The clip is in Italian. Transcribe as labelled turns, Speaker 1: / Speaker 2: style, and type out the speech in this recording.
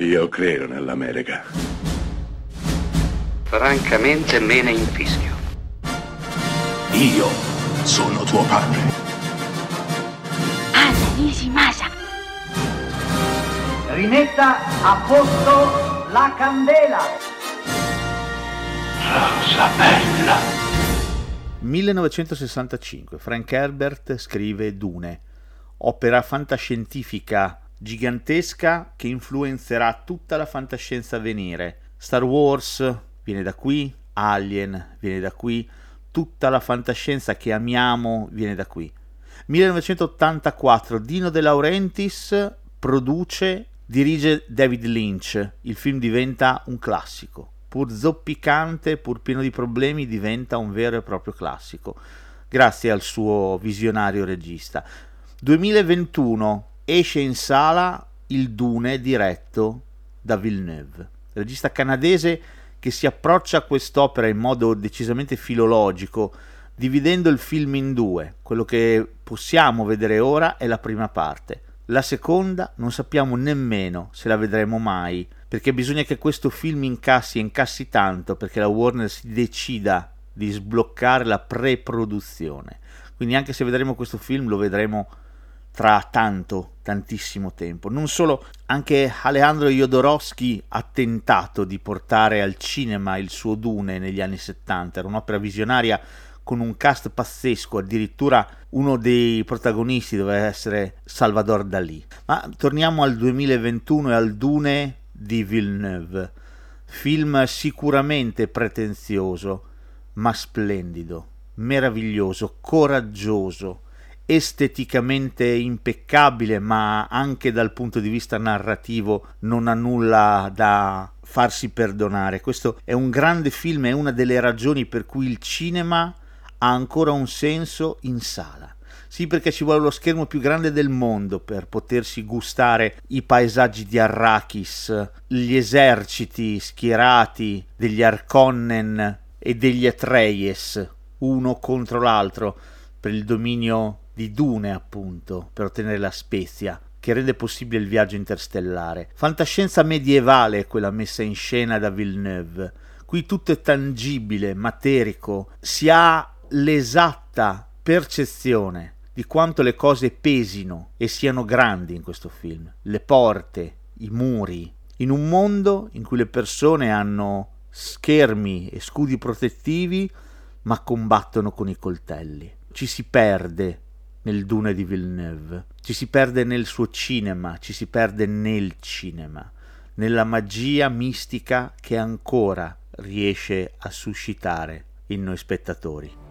Speaker 1: Io credo nell'America.
Speaker 2: Francamente me ne infischio.
Speaker 3: Io sono tuo padre.
Speaker 4: Anna Nishimasa.
Speaker 5: Rimetta a posto la candela.
Speaker 1: Rosa bella.
Speaker 6: 1965. Frank Herbert scrive Dune, opera fantascientifica gigantesca che influenzerà tutta la fantascienza a venire. Star Wars viene da qui, Alien viene da qui, tutta la fantascienza che amiamo viene da qui. 1984 Dino De Laurentiis produce, dirige David Lynch, il film diventa un classico, pur zoppicante, pur pieno di problemi, diventa un vero e proprio classico, grazie al suo visionario regista. 2021 esce in sala il Dune diretto da Villeneuve, regista canadese che si approccia a quest'opera in modo decisamente filologico, dividendo il film in due. Quello che possiamo vedere ora è la prima parte. La seconda non sappiamo nemmeno se la vedremo mai, perché bisogna che questo film incassi e incassi tanto perché la Warner si decida di sbloccare la pre-produzione. Quindi anche se vedremo questo film lo vedremo tra tanto, tantissimo tempo. Non solo, anche Alejandro Jodorowsky ha tentato di portare al cinema il suo Dune negli anni 70, era un'opera visionaria con un cast pazzesco, addirittura uno dei protagonisti doveva essere Salvador Dalì. Ma torniamo al 2021 e al Dune di Villeneuve, film sicuramente pretenzioso, ma splendido, meraviglioso, coraggioso esteticamente impeccabile, ma anche dal punto di vista narrativo non ha nulla da farsi perdonare. Questo è un grande film, è una delle ragioni per cui il cinema ha ancora un senso in sala. Sì, perché ci vuole lo schermo più grande del mondo per potersi gustare i paesaggi di Arrakis, gli eserciti schierati degli Arconnen e degli Atreides, uno contro l'altro, per il dominio di dune, appunto, per ottenere la spezia che rende possibile il viaggio interstellare. Fantascienza medievale quella messa in scena da Villeneuve. Qui tutto è tangibile, materico, si ha l'esatta percezione di quanto le cose pesino e siano grandi in questo film. Le porte, i muri, in un mondo in cui le persone hanno schermi e scudi protettivi, ma combattono con i coltelli. Ci si perde nel Dune di Villeneuve, ci si perde nel suo cinema, ci si perde nel cinema, nella magia mistica che ancora riesce a suscitare in noi spettatori.